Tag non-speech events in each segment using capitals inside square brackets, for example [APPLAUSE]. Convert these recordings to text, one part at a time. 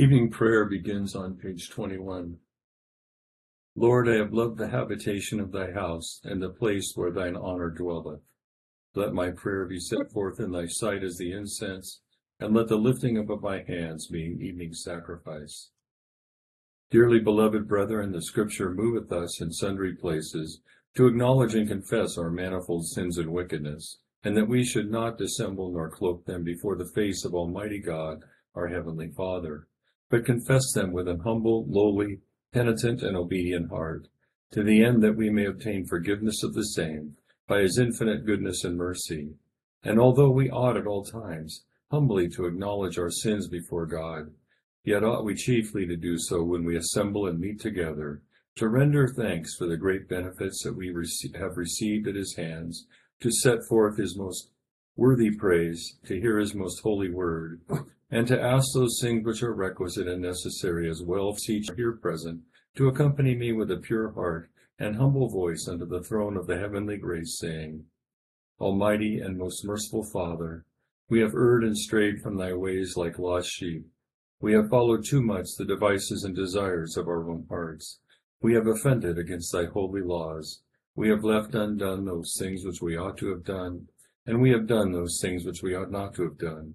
Evening prayer begins on page 21. Lord, I have loved the habitation of thy house and the place where thine honor dwelleth. Let my prayer be set forth in thy sight as the incense, and let the lifting up of my hands be an evening sacrifice. Dearly beloved brethren, the scripture moveth us in sundry places to acknowledge and confess our manifold sins and wickedness, and that we should not dissemble nor cloak them before the face of Almighty God, our heavenly Father, but confess them with an humble, lowly, penitent, and obedient heart, to the end that we may obtain forgiveness of the same by his infinite goodness and mercy. And although we ought at all times humbly to acknowledge our sins before God, yet ought we chiefly to do so when we assemble and meet together, to render thanks for the great benefits that we have received at his hands, to set forth his most worthy praise, to hear his most holy word, and to ask those things which are requisite and necessary as well as each here present to accompany me with a pure heart and humble voice unto the throne of the heavenly grace, saying, Almighty and most merciful Father, we have erred and strayed from thy ways like lost sheep. We have followed too much the devices and desires of our own hearts. We have offended against thy holy laws. We have left undone those things which we ought to have done, and we have done those things which we ought not to have done,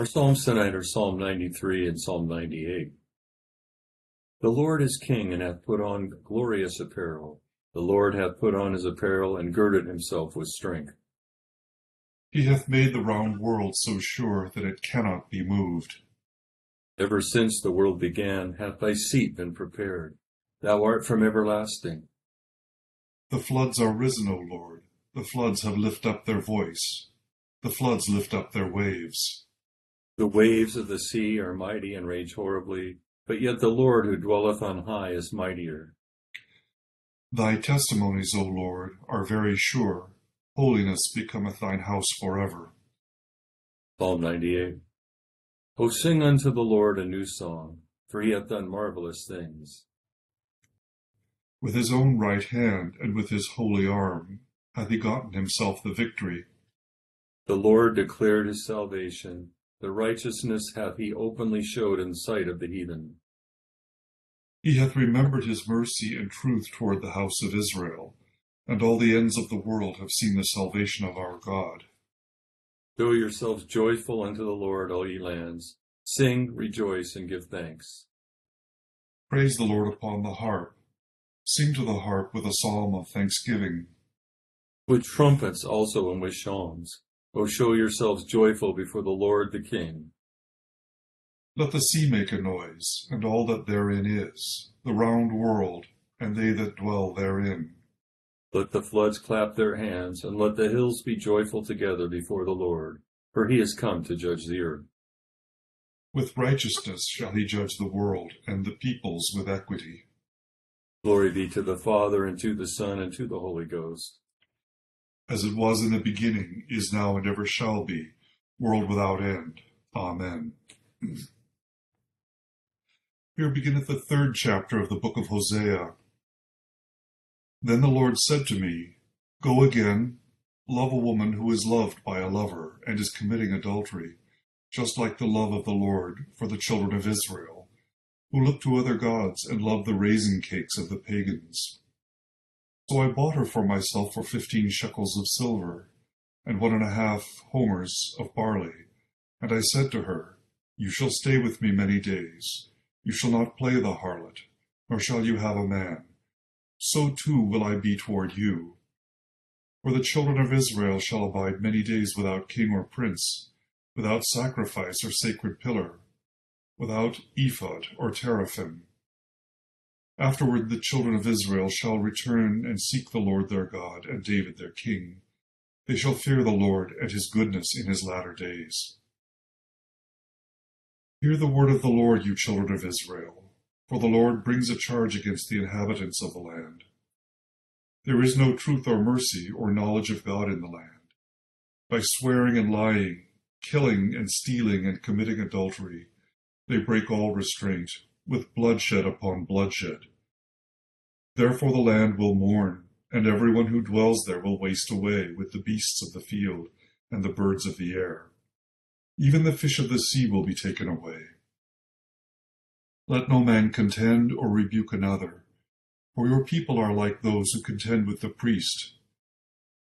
Our Psalms tonight are Psalm 93 and Psalm 98. The Lord is king and hath put on glorious apparel. The Lord hath put on his apparel and girded himself with strength. He hath made the round world so sure that it cannot be moved. Ever since the world began hath thy seat been prepared. Thou art from everlasting. The floods are risen, O Lord. The floods have lifted up their voice. The floods lift up their waves. The waves of the sea are mighty and rage horribly, but yet the Lord who dwelleth on high is mightier. Thy testimonies, O Lord, are very sure. Holiness becometh thine house forever. Psalm 98. O sing unto the Lord a new song, for he hath done marvelous things. With his own right hand and with his holy arm hath he gotten himself the victory. The Lord declared his salvation, the righteousness hath he openly showed in sight of the heathen. He hath remembered his mercy and truth toward the house of Israel, and all the ends of the world have seen the salvation of our God. Show yourselves joyful unto the Lord, all ye lands. Sing, rejoice, and give thanks. Praise the Lord upon the harp. Sing to the harp with a psalm of thanksgiving. With trumpets also and with psalms. O show yourselves joyful before the Lord the King. Let the sea make a noise, and all that therein is, the round world, and they that dwell therein. Let the floods clap their hands, and let the hills be joyful together before the Lord, for he is come to judge the earth. With righteousness shall he judge the world, and the peoples with equity. Glory be to the Father, and to the Son, and to the Holy Ghost. As it was in the beginning, is now, and ever shall be, world without end. Amen. Here beginneth the third chapter of the book of Hosea. Then the Lord said to me, Go again, love a woman who is loved by a lover and is committing adultery, just like the love of the Lord for the children of Israel, who look to other gods and love the raisin cakes of the pagans. So I bought her for myself for fifteen shekels of silver, and one and a half homers of barley. And I said to her, You shall stay with me many days. You shall not play the harlot, nor shall you have a man. So too will I be toward you. For the children of Israel shall abide many days without king or prince, without sacrifice or sacred pillar, without ephod or teraphim. Afterward the children of Israel shall return and seek the Lord their God and David their king. They shall fear the Lord and his goodness in his latter days. Hear the word of the Lord, you children of Israel, for the Lord brings a charge against the inhabitants of the land. There is no truth or mercy or knowledge of God in the land. By swearing and lying, killing and stealing and committing adultery, they break all restraint, with bloodshed upon bloodshed. Therefore the land will mourn, and everyone who dwells there will waste away with the beasts of the field and the birds of the air. Even the fish of the sea will be taken away. Let no man contend or rebuke another, for your people are like those who contend with the priest.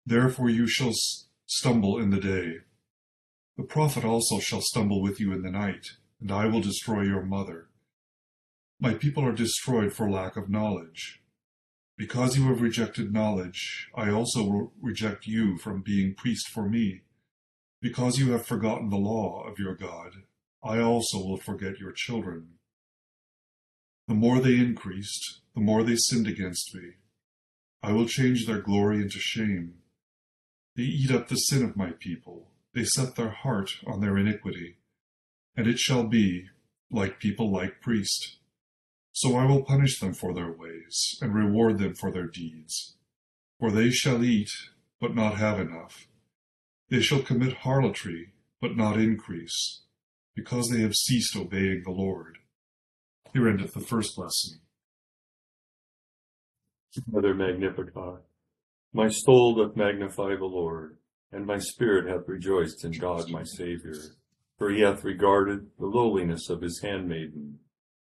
Therefore you shall stumble in the day. The prophet also shall stumble with you in the night, and I will destroy your mother. My people are destroyed for lack of knowledge. Because you have rejected knowledge, I also will reject you from being priest for me. Because you have forgotten the law of your God, I also will forget your children. The more they increased, the more they sinned against me. I will change their glory into shame. They eat up the sin of my people. They set their heart on their iniquity. And it shall be, like people like priest. So I will punish them for their ways, and reward them for their deeds. For they shall eat, but not have enough. They shall commit harlotry, but not increase, because they have ceased obeying the Lord. Here endeth the first lesson. Mother Magnificat. My soul doth magnify the Lord, and my spirit hath rejoiced in God my Saviour, for he hath regarded the lowliness of his handmaiden.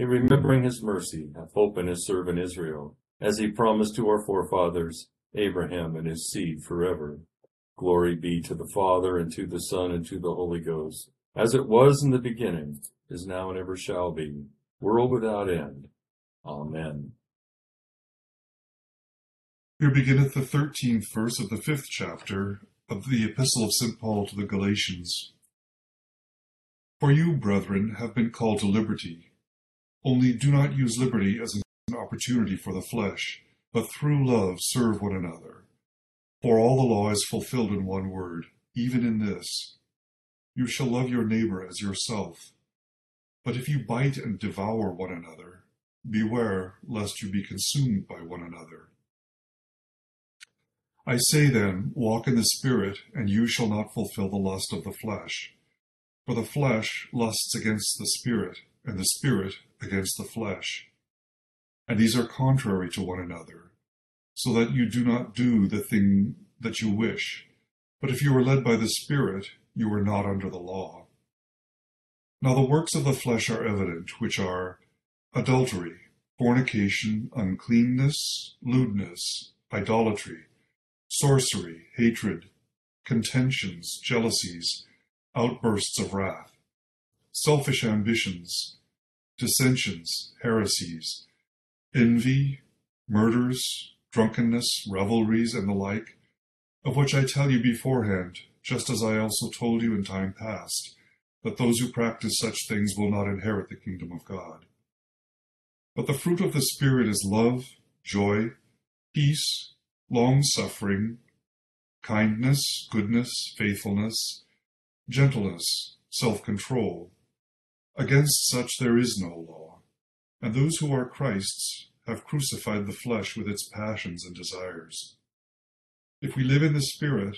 In remembering his mercy, hath hope in his servant Israel, as he promised to our forefathers, Abraham and his seed forever. Glory be to the Father, and to the Son, and to the Holy Ghost, as it was in the beginning, is now, and ever shall be, world without end. Amen. Here beginneth the thirteenth verse of the fifth chapter of the Epistle of St. Paul to the Galatians. For you, brethren, have been called to liberty. Only do not use liberty as an opportunity for the flesh, but through love serve one another. For all the law is fulfilled in one word, even in this You shall love your neighbor as yourself. But if you bite and devour one another, beware lest you be consumed by one another. I say then, walk in the Spirit, and you shall not fulfill the lust of the flesh. For the flesh lusts against the Spirit, and the Spirit against the flesh. And these are contrary to one another, so that you do not do the thing that you wish. But if you are led by the Spirit, you are not under the law. Now the works of the flesh are evident, which are adultery, fornication, uncleanness, lewdness, idolatry, sorcery, hatred, contentions, jealousies, outbursts of wrath, selfish ambitions, dissensions, heresies, envy, murders, drunkenness, revelries, and the like. of which I tell you beforehand, just as I also told you in time past, that those who practice such things will not inherit the kingdom of God. But the fruit of the Spirit is love, joy, peace, long suffering, kindness, goodness, faithfulness, gentleness, self control. Against such there is no law. And those who are Christ's have crucified the flesh with its passions and desires. If we live in the Spirit,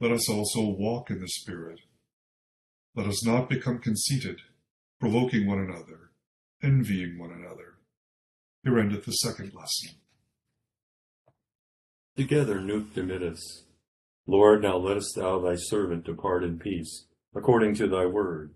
let us also walk in the Spirit. Let us not become conceited, provoking one another, envying one another. Here endeth the second lesson. Together, Nunc Dimittis. Lord, now lettest thou thy servant depart in peace, according to thy word.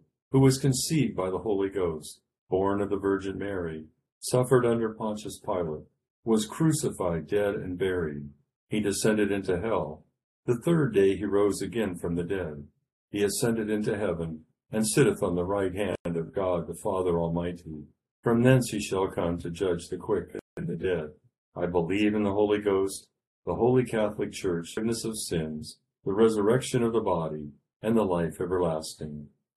who was conceived by the Holy Ghost, born of the Virgin Mary, suffered under Pontius Pilate, was crucified, dead, and buried. He descended into hell. The third day he rose again from the dead. He ascended into heaven, and sitteth on the right hand of God the Father Almighty. From thence he shall come to judge the quick and the dead. I believe in the Holy Ghost, the Holy Catholic Church, forgiveness of sins, the resurrection of the body, and the life everlasting.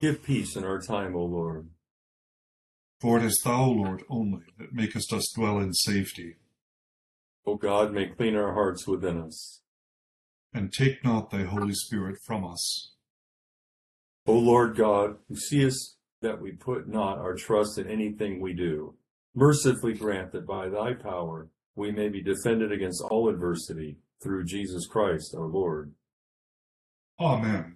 Give peace in our time, O Lord. For it is thou, Lord, only that makest us dwell in safety. O God, make clean our hearts within us. And take not thy Holy Spirit from us. O Lord God, who seest that we put not our trust in anything we do, mercifully grant that by thy power we may be defended against all adversity through Jesus Christ our Lord. Amen.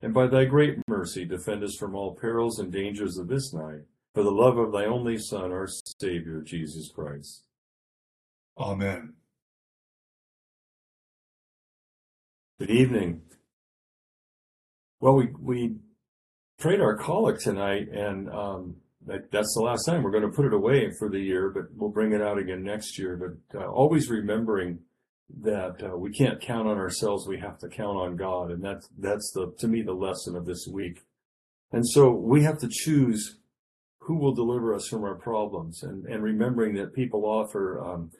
and by thy great mercy defend us from all perils and dangers of this night, for the love of thy only Son, our Savior, Jesus Christ. Amen. Good evening. Well, we, we prayed our collect tonight, and um, that, that's the last time. We're going to put it away for the year, but we'll bring it out again next year. But uh, always remembering that uh, we can't count on ourselves; we have to count on God, and that's that's the to me the lesson of this week. And so we have to choose who will deliver us from our problems, and and remembering that people offer. Um,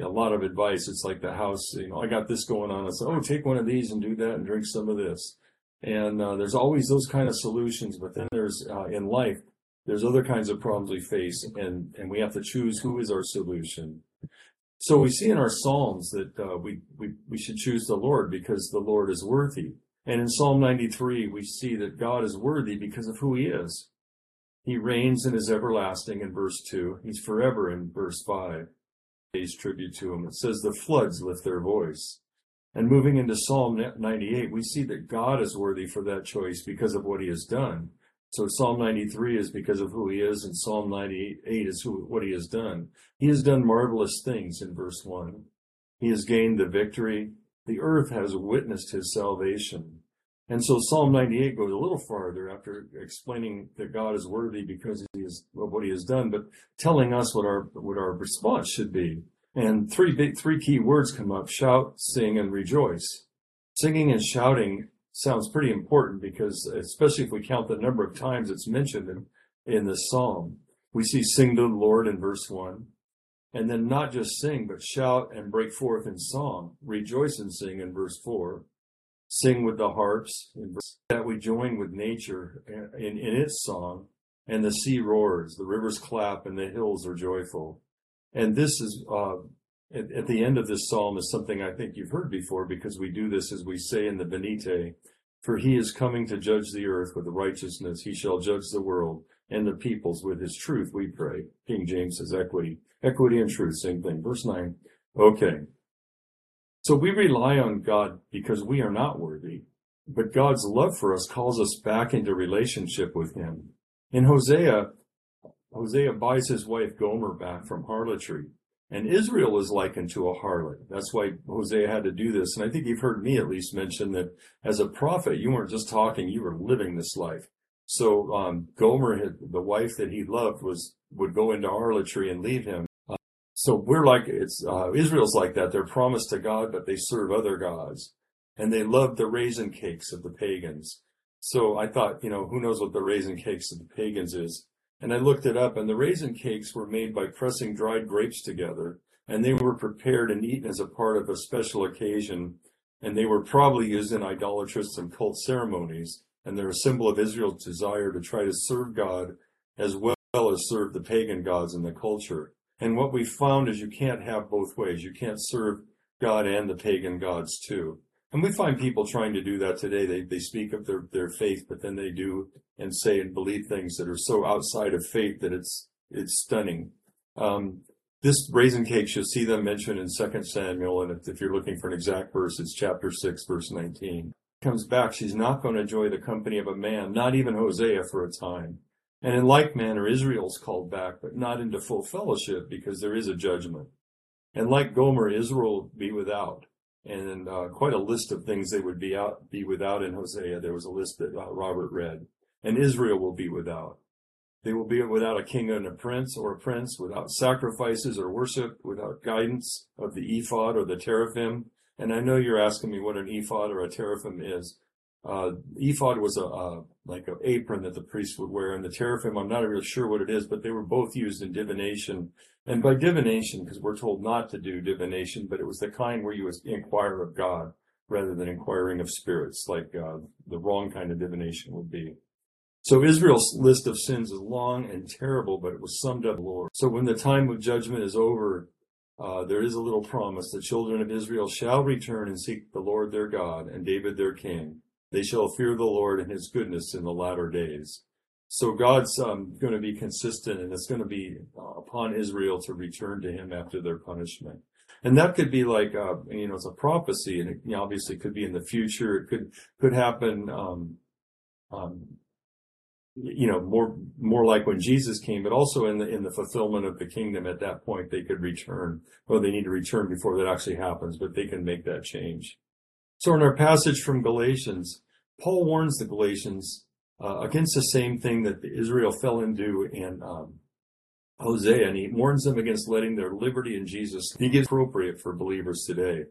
a lot of advice. It's like the house, you know, I got this going on. It's, oh, take one of these and do that and drink some of this. And uh, there's always those kind of solutions, but then there's uh, in life, there's other kinds of problems we face, and and we have to choose who is our solution. So we see in our Psalms that uh, we, we we should choose the Lord because the Lord is worthy. And in Psalm 93, we see that God is worthy because of who He is. He reigns and is everlasting in verse 2. He's forever in verse 5. Pays tribute to Him. It says the floods lift their voice. And moving into Psalm 98, we see that God is worthy for that choice because of what He has done. So Psalm 93 is because of who He is, and Psalm 98 is who, what He has done. He has done marvelous things in verse 1. He has gained the victory. The earth has witnessed His salvation. And so Psalm 98 goes a little farther after explaining that God is worthy because he is of what he has done, but telling us what our what our response should be. And three big three key words come up: shout, sing, and rejoice. Singing and shouting sounds pretty important because, especially if we count the number of times it's mentioned in, in this psalm, we see sing to the Lord in verse 1, and then not just sing, but shout and break forth in song, rejoice and sing in verse 4, sing with the harps, in verse, that we join with nature in, in its song, and the sea roars, the rivers clap, and the hills are joyful. And this is, uh, at, at, the end of this psalm is something I think you've heard before because we do this as we say in the Venite, for he is coming to judge the earth with righteousness. He shall judge the world and the peoples with his truth, we pray. King James says equity. Equity and truth, same thing. Verse 9. Okay. So we rely on God because we are not worthy, but God's love for us calls us back into relationship with him. In Hosea, Hosea buys his wife Gomer back from harlotry. And Israel is likened to a harlot. That's why Hosea had to do this. And I think you've heard me at least mention that as a prophet, you weren't just talking, you were living this life. So um, Gomer, had, the wife that he loved, was would go into harlotry and leave him. Uh, so we're like it's uh, Israel's like that. They're promised to God, but they serve other gods, and they love the raisin cakes of the pagans. So I thought, you know, who knows what the raisin cakes of the pagans is? And I looked it up, and the raisin cakes were made by pressing dried grapes together, and they were prepared and eaten as a part of a special occasion, and they were probably used in idolatrous and cult ceremonies, and they're a symbol of Israel's desire to try to serve God as well as serve the pagan gods in the culture. And what we found is you can't have both ways. You can't serve God and the pagan gods too. And we find people trying to do that today. They, they speak of their, their faith, but then they do and say and believe things that are so outside of faith that it's, it's stunning. Um, this raisin cakes, you'll see them mentioned in Second Samuel. And if, if you're looking for an exact verse, it's chapter 6, verse 19. Comes back, she's not going to enjoy the company of a man, not even Hosea for a time. And in like manner, Israel's called back, but not into full fellowship because there is a judgment. And like Gomer, Israel be without and uh, quite a list of things they would be out be without in Hosea. There was a list that uh, Robert read, and Israel will be without. They will be without a king and a prince, or a prince, without sacrifices or worship, without guidance of the ephod or the teraphim. And I know you're asking me what an ephod or a teraphim is. Uh, ephod was a, a like an apron that the priest would wear, and the teraphim, I'm not really sure what it is, but they were both used in divination. And by divination, because we're told not to do divination, but it was the kind where you inquire of God rather than inquiring of spirits, like uh, the wrong kind of divination would be. So Israel's list of sins is long and terrible, but it was summed up, Lord. So when the time of judgment is over, uh, there is a little promise. The children of Israel shall return and seek the Lord their God and David their king. They shall fear the Lord and his goodness in the latter days. So God's um, going to be consistent and it's going to be uh, upon Israel to return to him after their punishment. And that could be like, uh, you know, it's a prophecy and it you know, obviously could be in the future. It could, could happen, um, um, you know, more, more like when Jesus came, but also in the, in the fulfillment of the kingdom at that point, they could return. Well, they need to return before that actually happens, but they can make that change. So in our passage from Galatians, Paul warns the Galatians uh, against the same thing that Israel fell into in um, Hosea, and he warns them against letting their liberty in Jesus be appropriate for believers today.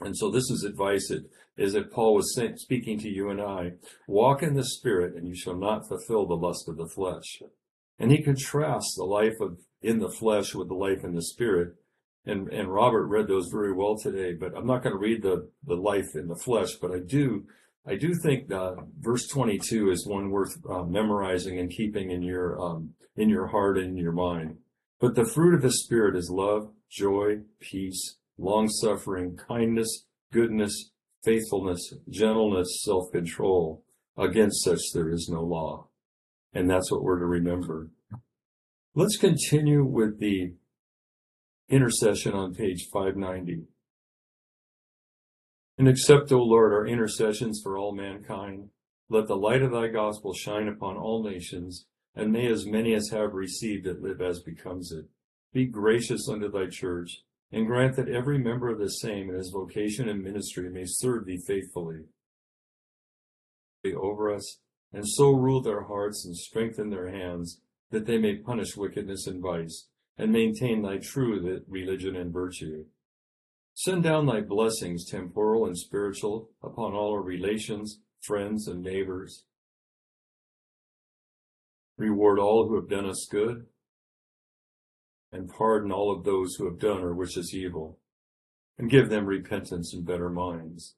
And so this is advice that is that Paul was speaking to you and I, walk in the spirit and you shall not fulfill the lust of the flesh. And he contrasts the life of in the flesh with the life in the spirit and and Robert read those very well today. But I'm not going to read the the life in the flesh, but I do I do think that verse 22 is one worth uh, memorizing and keeping in your um, in your heart and your mind. But the fruit of the spirit is love, joy, peace, long suffering, kindness, goodness, faithfulness, gentleness, self control. Against such there is no law. And that's what we're to remember. Let's continue with the intercession on page 590. And accept, O Lord, our intercessions for all mankind. Let the light of thy gospel shine upon all nations, and may as many as have received it live as becomes it. Be gracious unto thy church, and grant that every member of the same in his vocation and ministry may serve thee faithfully over us, and so rule their hearts and strengthen their hands, that they may punish wickedness and vice and maintain thy true religion and virtue. Send down thy blessings, temporal and spiritual, upon all our relations, friends, and neighbors. Reward all who have done us good, and pardon all of those who have done or wish us evil, and give them repentance and better minds.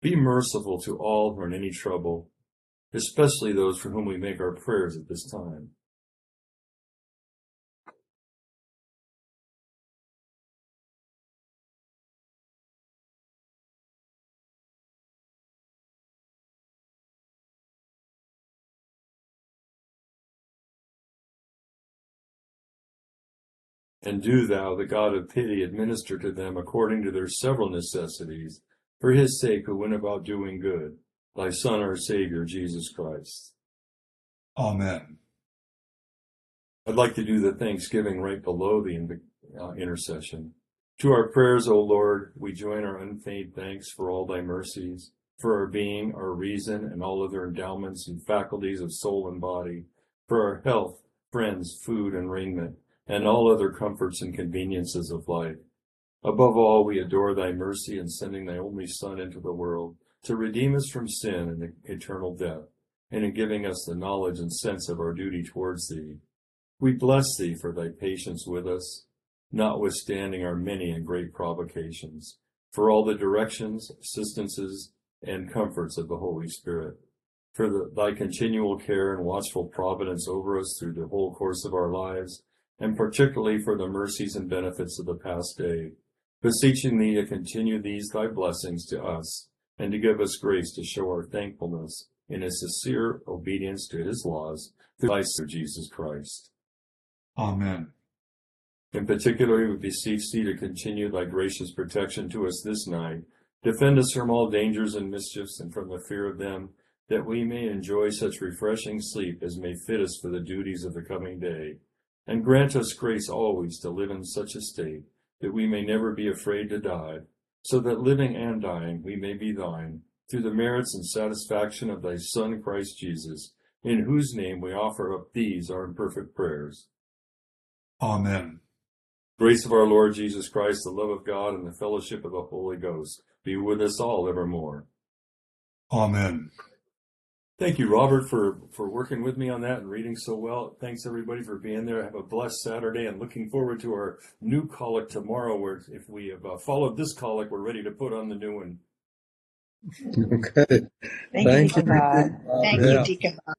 Be merciful to all who are in any trouble, especially those for whom we make our prayers at this time. And do thou, the God of pity, administer to them according to their several necessities, for his sake who went about doing good, thy Son, our Savior, Jesus Christ. Amen. I'd like to do the thanksgiving right below the uh, intercession. To our prayers, O Lord, we join our unfeigned thanks for all thy mercies, for our being, our reason, and all other endowments and faculties of soul and body, for our health, friends, food, and raiment, and all other comforts and conveniences of life. Above all, we adore thy mercy in sending thy only Son into the world to redeem us from sin and eternal death, and in giving us the knowledge and sense of our duty towards thee. We bless thee for thy patience with us, notwithstanding our many and great provocations, for all the directions, assistances, and comforts of the Holy Spirit, for the, thy continual care and watchful providence over us through the whole course of our lives, and particularly for the mercies and benefits of the past day, beseeching thee to continue these thy blessings to us, and to give us grace to show our thankfulness in a sincere obedience to his laws through thy Son Jesus Christ. Amen. In particular, we beseech thee to continue thy gracious protection to us this night, defend us from all dangers and mischiefs and from the fear of them, that we may enjoy such refreshing sleep as may fit us for the duties of the coming day and grant us grace always to live in such a state that we may never be afraid to die, so that living and dying we may be thine, through the merits and satisfaction of thy Son Christ Jesus, in whose name we offer up these our imperfect prayers. Amen. Grace of our Lord Jesus Christ, the love of God, and the fellowship of the Holy Ghost be with us all evermore. Amen. Thank you, Robert, for, for working with me on that and reading so well. Thanks everybody for being there. Have a blessed Saturday and looking forward to our new collect tomorrow. Where if we have uh, followed this collect, we're ready to put on the new one. [LAUGHS] Okay. Thank, Thank you, you. God. Thank Yeah. you, Deacon Bob.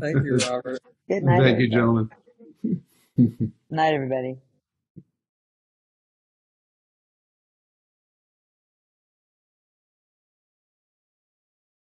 Thank you, Robert. Good night. Thank you, everybody. gentlemen. Night, everybody.